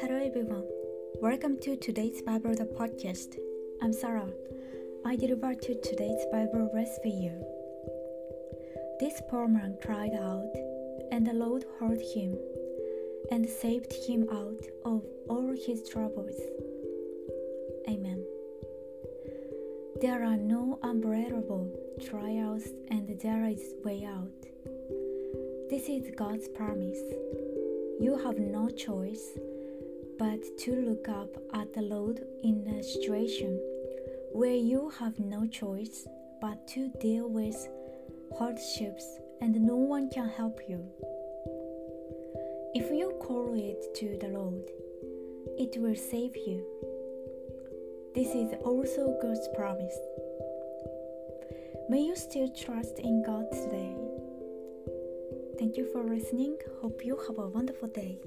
Hello everyone. Welcome to today's Bible the podcast. I'm Sarah. I deliver to today's Bible verse for you. This poor man cried out, and the Lord heard him and saved him out of all his troubles. Amen. There are no unbearable trials and there is way out. This is God's promise. You have no choice but to look up at the Lord in a situation where you have no choice but to deal with hardships and no one can help you. If you call it to the Lord, it will save you. This is also God's promise. May you still trust in God today. Thank you for listening. Hope you have a wonderful day.